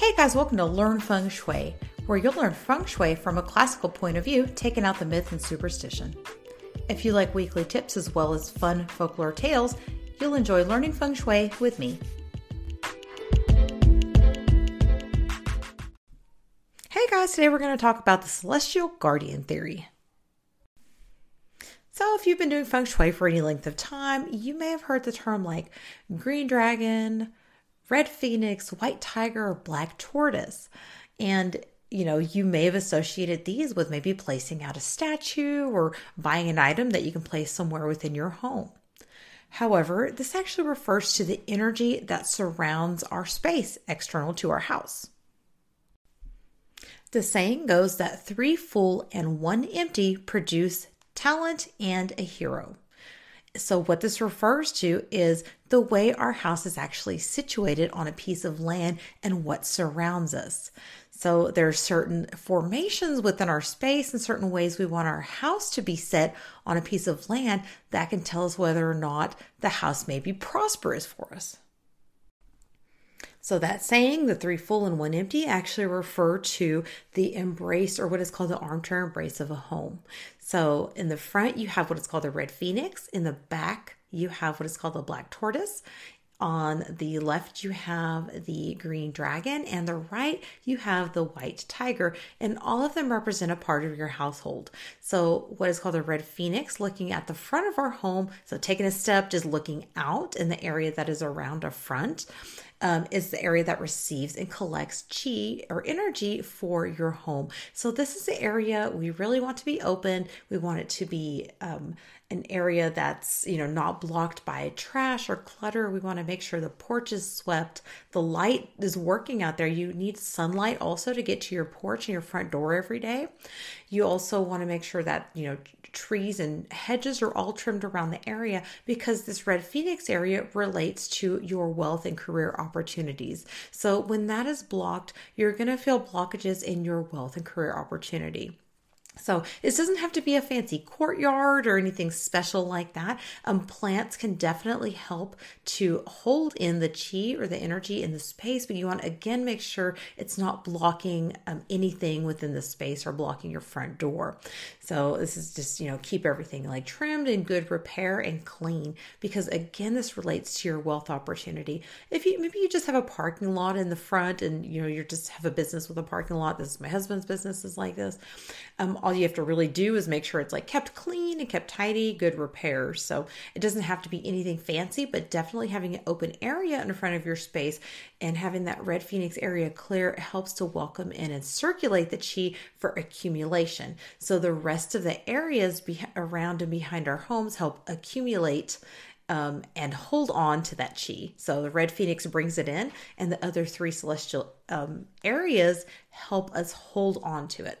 Hey guys, welcome to Learn Feng Shui, where you'll learn feng shui from a classical point of view, taking out the myth and superstition. If you like weekly tips as well as fun folklore tales, you'll enjoy learning feng shui with me. Hey guys, today we're going to talk about the celestial guardian theory. So, if you've been doing feng shui for any length of time, you may have heard the term like green dragon, red phoenix, white tiger, or black tortoise. And you know, you may have associated these with maybe placing out a statue or buying an item that you can place somewhere within your home. However, this actually refers to the energy that surrounds our space external to our house. The saying goes that three full and one empty produce talent and a hero. So, what this refers to is the way our house is actually situated on a piece of land and what surrounds us. So, there are certain formations within our space and certain ways we want our house to be set on a piece of land that can tell us whether or not the house may be prosperous for us. So that saying, the three full and one empty, actually refer to the embrace or what is called the armchair embrace of a home. So in the front, you have what is called the red phoenix. In the back, you have what is called the black tortoise. On the left, you have the green dragon, and the right, you have the white tiger, and all of them represent a part of your household. So, what is called the red phoenix, looking at the front of our home, so taking a step, just looking out in the area that is around a front um, is the area that receives and collects chi or energy for your home. So, this is the area we really want to be open. We want it to be um, an area that's you know not blocked by trash or clutter. We want to make sure the porch is swept the light is working out there. You need sunlight also to get to your porch and your front door every day. You also want to make sure that you know trees and hedges are all trimmed around the area because this red phoenix area relates to your wealth and career opportunities. So when that is blocked you're going to feel blockages in your wealth and career opportunity so this doesn't have to be a fancy courtyard or anything special like that. Um, plants can definitely help to hold in the chi or the energy in the space, but you want to again make sure it's not blocking um, anything within the space or blocking your front door. So this is just you know keep everything like trimmed in good repair and clean because again this relates to your wealth opportunity. If you maybe you just have a parking lot in the front and you know you just have a business with a parking lot. This is my husband's business is like this. Um, all you have to really do is make sure it's like kept clean and kept tidy, good repairs. So it doesn't have to be anything fancy, but definitely having an open area in front of your space and having that red phoenix area clear helps to welcome in and circulate the chi for accumulation. So the rest of the areas be- around and behind our homes help accumulate um, and hold on to that chi. So the red phoenix brings it in, and the other three celestial um, areas help us hold on to it.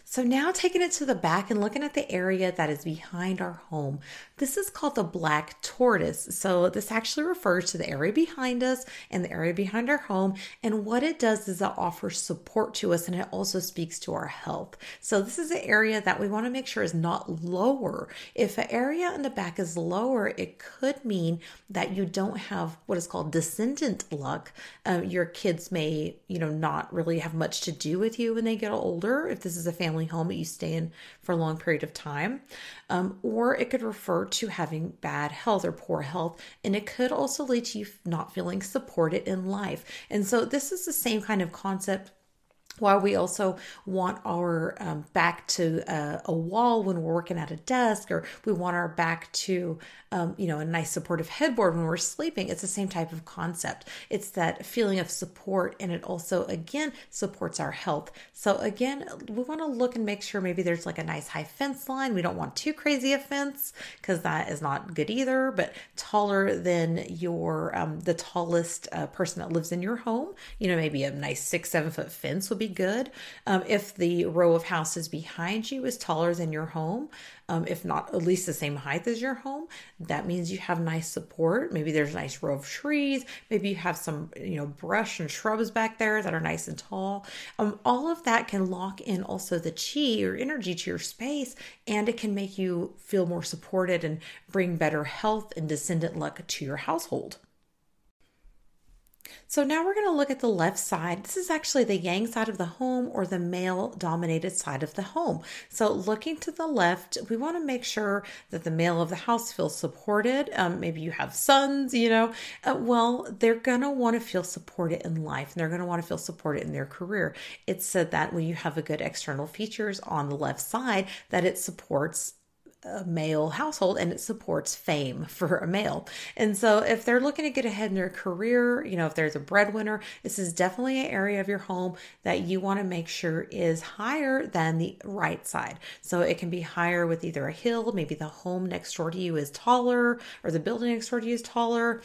So now taking it to the back and looking at the area that is behind our home. This is called the black tortoise. So this actually refers to the area behind us and the area behind our home. And what it does is it offers support to us and it also speaks to our health. So this is an area that we want to make sure is not lower. If an area in the back is lower, it could mean that you don't have what is called descendant luck. Um, your kids may, you know, not really have much to do with you when they get older. If this is a family home that you stay in for a long period of time. Um, or it could refer to having bad health or poor health. And it could also lead to you not feeling supported in life. And so this is the same kind of concept while we also want our um, back to a, a, wall when we're working at a desk or we want our back to um, you know a nice supportive headboard when we're sleeping it's the same type of concept. It's that feeling of support and it also again supports our health. So again we want to look and make sure maybe there's like a nice high fence line. We don't want too crazy a fence because that is not good either but taller than your um, the tallest uh, person that lives in your home you know maybe a nice six seven foot fence would be good. Um, if the row of houses behind you is taller than your home, um, if not at least the same height as your home, that means you have nice support. Maybe there's a nice row of trees. Maybe you have some, you know, brush and shrubs back there that are nice and tall. Um, all of that can lock in also the chi or energy to your space, and it can make you feel more supported and bring better health and descendant luck to your household. So now we're going to look at the left side. This is actually the yang side of the home or the male dominated side of the home. So looking to the left, we want to make sure that the male of the house feels supported. Um, maybe you have sons, you know, uh, well, they're going to want to feel supported in life and they're going to want to feel supported in their career. It's said that when you have a good external features on the left side, that it supports a male household and it supports fame for a male. And so if they're looking to get ahead in their career, you know, if there's a breadwinner, this is definitely an area of your home that you want to make sure is higher than the right side. So it can be higher with either a hill, maybe the home next door to you is taller or the building next door to you is taller.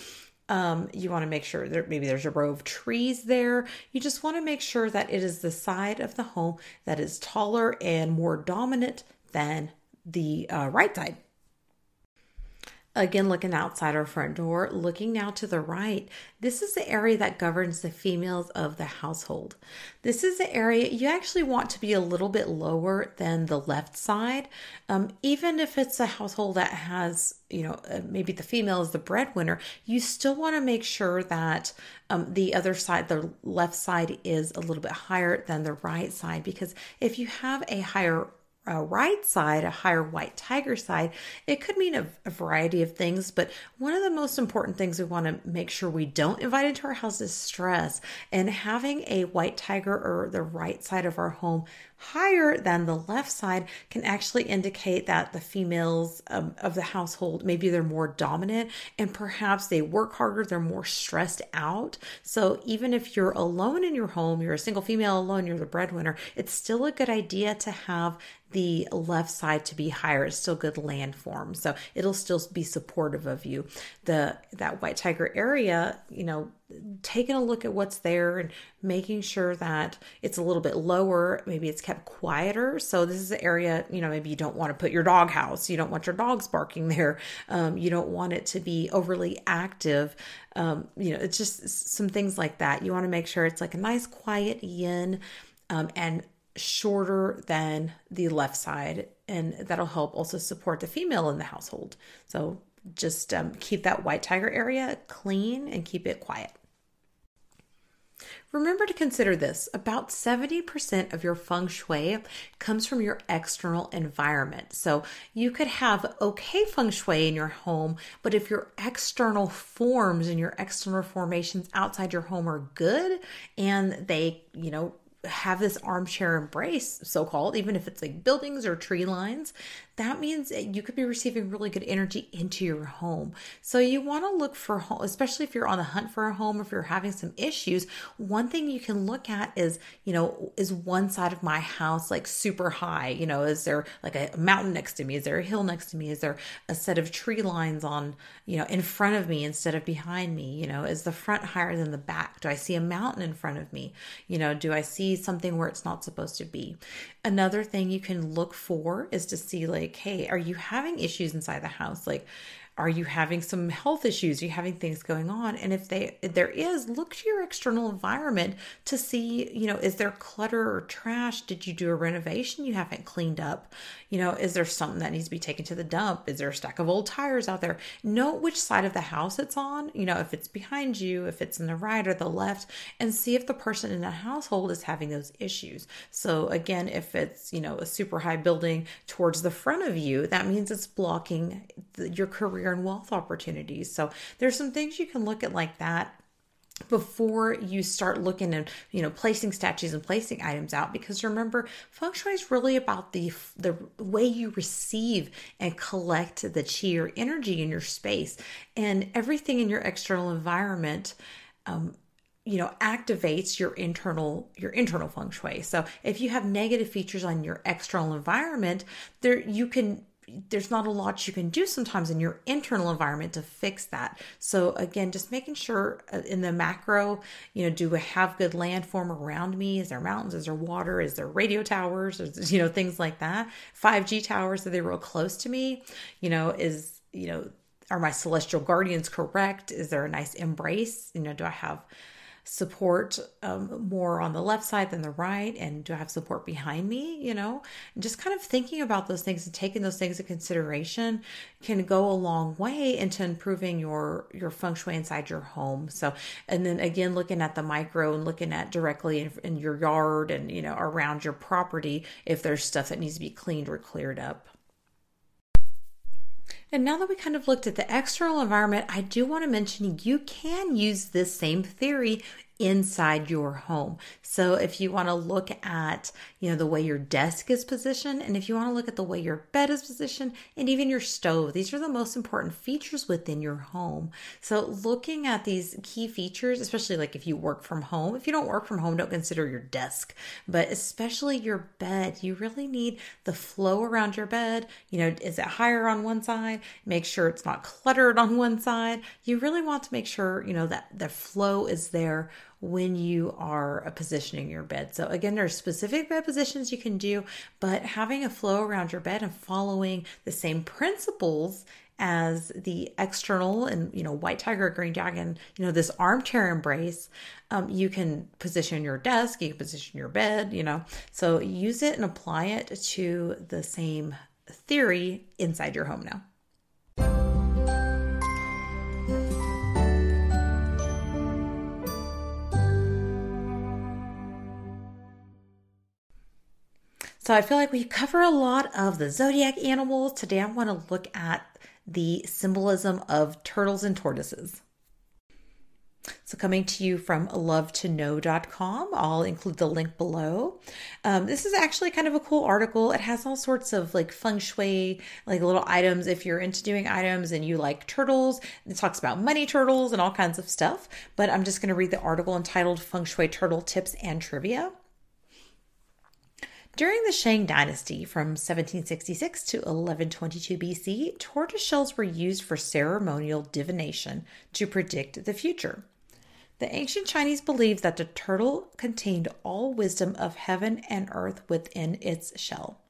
Um, you want to make sure that maybe there's a row of trees there. You just want to make sure that it is the side of the home that is taller and more dominant than the uh, right side. Again, looking outside our front door, looking now to the right, this is the area that governs the females of the household. This is the area you actually want to be a little bit lower than the left side. Um, even if it's a household that has, you know, uh, maybe the female is the breadwinner, you still want to make sure that um, the other side, the left side, is a little bit higher than the right side. Because if you have a higher a right side, a higher white tiger side, it could mean a, a, variety of things. But one of the most important things we want to make sure we don't invite into our house is stress. And having a white tiger or the right side of our home higher than the left side can actually indicate that the females um, of the household maybe they're more dominant and perhaps they work harder they're more stressed out so even if you're alone in your home you're a single female alone you're the breadwinner it's still a good idea to have the left side to be higher it's still good landform. So it'll still be supportive of you. The that white tiger area you know taking a look at what's there and making sure that it's a little bit lower maybe it's kept quieter. So this is an area you know maybe you don't want to put your dog house. You don't want your dogs barking there. Um, you don't want it to be overly active. Um, you know it's just some things like that. You want to make sure it's like a nice quiet yin um, and shorter than the left side and that'll help also support the female in the household. So just um, keep that white tiger area clean and keep it quiet. Remember to consider this. About 70% of your feng shui comes from your external environment. So you could have okay feng shui in your home, but if your external forms and your external formations outside your home are good and they, you know, have this armchair embrace, so called, even if it's like buildings or tree lines, that means you could be receiving really good energy into your home. So you want to look for home, especially if you're on the hunt for a home, if you're having some issues. One thing you can look at is, you know, is one side of my house like super high? You know, is there like a mountain next to me? Is there a hill next to me? Is there a set of tree lines on, you know, in front of me instead of behind me? You know, is the front higher than the back? Do I see a mountain in front of me? You know, do I see something where it's not supposed to be? Another thing you can look for is to see like hey, are you having issues inside the house? Like, are you having some health issues? Are you having things going on? And if they if there is, look to your external environment to see, you know, is there clutter or trash? Did you do a renovation you haven't cleaned up? You know, is there something that needs to be taken to the dump? Is there a stack of old tires out there? Know which side of the house it's on, you know, if it's behind you, if it's in the right or the left, and see if the person in the household is having those issues. So again, if it's, you know, a super high building towards the front of you, that means it's blocking the, your career and wealth opportunities. So there's some things you can look at like that before you start looking and you know placing statues and placing items out because remember feng shui is really about the the way you receive and collect the chi or energy in your space and everything in your external environment um, you know activates your internal your internal feng shui so if you have negative features on your external environment there you can there's not a lot you can do sometimes in your internal environment to fix that. So again, just making sure uh, in the macro, you know, do we have good landform around me? Is there mountains? Is there water? Is there radio towers? You know, things like that. 5G towers, are they real close to me? You know, is, you know, are my celestial guardians correct? Is there a nice embrace? You know, do I have support um, more on the left side than the right? And do I have support behind me? You know, and just kind of thinking about those things and taking those things into consideration can go a long way into improving your your feng shui inside your home. So, and then again, looking at the micro and looking at directly in, in your yard and you know around your property if there's stuff that needs to be cleaned or cleared up. And now that we kind of looked at the external environment, I do want to mention you can use this same theory inside your home. So if you want to look at, you know, the way your desk is positioned and if you want to look at the way your bed is positioned and even your stove, these are the most important features within your home. So looking at these key features, especially like if you work from home, if you don't work from home, don't consider your desk, but especially your bed, you really need the flow around your bed. You know, is it higher on one side? Make sure it's not cluttered on one side. You really want to make sure, you know, that the flow is there when you are positioning your bed. So again, there's specific bed positions you can do, but having a flow around your bed and following the same principles as the external and you know white tiger green dragon you know this armchair embrace um, you can position your desk you can position your bed you know so use it and apply it to the same theory inside your home now So I feel like we cover a lot of the zodiac animals. Today I want to look at the symbolism of turtles and tortoises. So, coming to you from love2know.com, I'll include the link below. Um, this is actually kind of a cool article. It has all sorts of like feng shui, like little items. If you're into doing items and you like turtles, it talks about money turtles and all kinds of stuff. But I'm just going to read the article entitled Feng Shui Turtle Tips and Trivia. During the Shang Dynasty from 1766 to 1122 BC, tortoise shells were used for ceremonial divination to predict the future. The ancient Chinese believed that the turtle contained all wisdom of heaven and earth within its shell.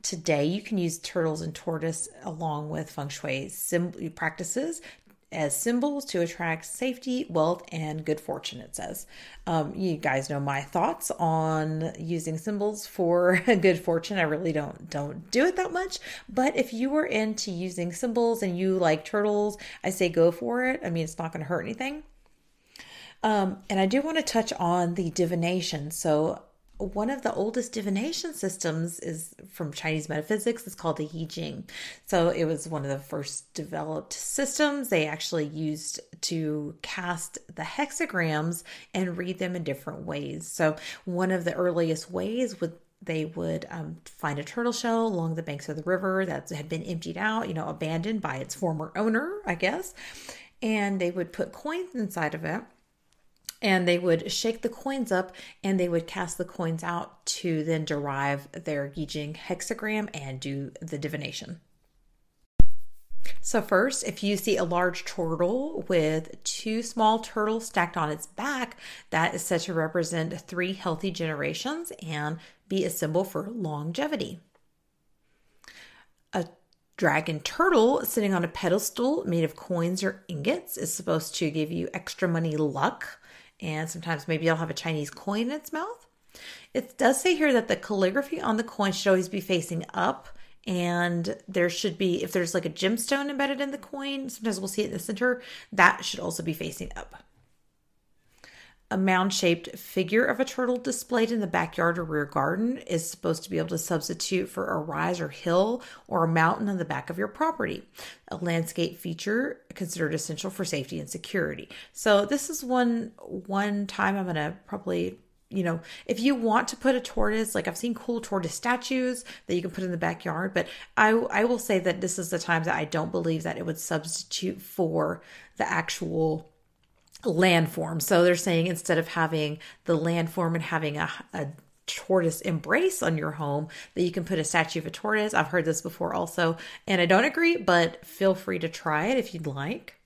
Today, you can use turtles and tortoise along with feng shui practices as symbols to attract safety, wealth, and good fortune. It says. Um, you guys know my thoughts on using symbols for good fortune. I really don't don't do it that much, but if you are into using symbols and you like turtles, I say go for it. I mean, it's not going to hurt anything. Um, and I do want to touch on the divination. So one of the oldest divination systems is from Chinese metaphysics. It's called the I Ching. So it was one of the first developed systems they actually used to cast the hexagrams and read them in different ways. So one of the earliest ways would they would um, find a turtle shell along the banks of the river that had been emptied out, you know, abandoned by its former owner, I guess. And they would put coins inside of it and they would shake the coins up and they would cast the coins out to then derive their I hexagram and do the divination. So, first, if you see a large turtle with two small turtles stacked on its back, that is said to represent three healthy generations and be a symbol for longevity. A dragon turtle sitting on a pedestal made of coins or ingots is supposed to give you extra money luck and sometimes maybe it'll have a Chinese coin in its mouth. It does say here that the calligraphy on the coin should always be facing up, and there should be, if there's like a gemstone embedded in the coin, sometimes we'll see it in the center, that should also be facing up. A mound shaped figure of a turtle displayed in the backyard or rear garden is supposed to be able to substitute for a rise or hill or a mountain on the back of your property. A landscape feature considered essential for safety and security. So this is one one time I'm gonna probably you know, if you want to put a tortoise, like I've seen cool tortoise statues that you can put in the backyard, but I I will say that this is the time that I don't believe that it would substitute for the actual landform. So they're saying instead of having the landform and having a, a tortoise embrace on your home that you can put a statue of a tortoise. I've heard this before also, and I don't agree, but feel free to try it if you'd like.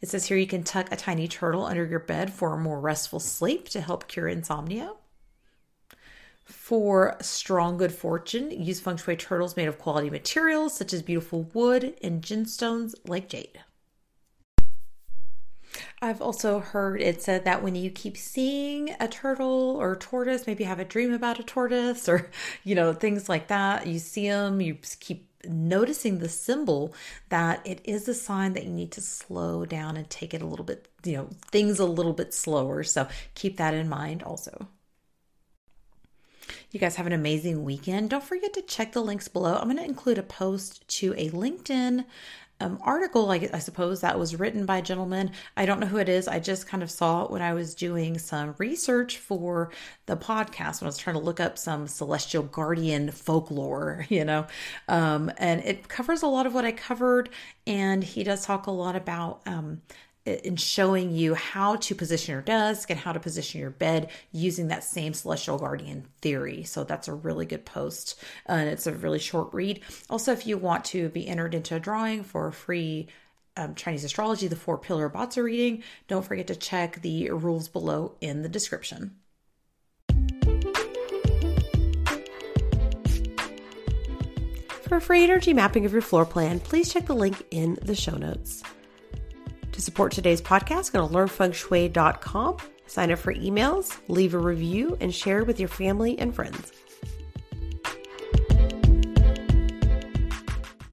It says here you can tuck a tiny turtle under your bed for a more restful sleep to help cure insomnia. For strong good fortune, use feng shui turtles made of quality materials such as beautiful wood and gemstones like jade. I've also heard it said that when you keep seeing a turtle or a tortoise, maybe have a dream about a tortoise or, you know, things like that, you see them, you keep noticing the symbol that it is a sign that you need to slow down and take it a little bit, you know, things a little bit slower. So keep that in mind also. You guys have an amazing weekend. Don't forget to check the links below. I'm going to include a post to a LinkedIn um, article, I, I, suppose, that was written by a gentleman. I don't know who it is. I just kind of saw it when I was doing some research for the podcast when I was trying to look up some celestial guardian folklore, you know. Um, and it covers a lot of what I covered. And he does talk a lot about um, in showing you how to position your desk and how to position your bed using that same celestial guardian theory. So that's a really good post and it's a really short read. Also, if you want to be entered into a drawing for a free um, Chinese astrology, the four pillar Bazi reading, don't forget to check the rules below in the description. For a free energy mapping of your floor plan, please check the link in the show notes. To support today's podcast, go to learnfengshui.com, sign up for emails, leave a review, and share with your family and friends.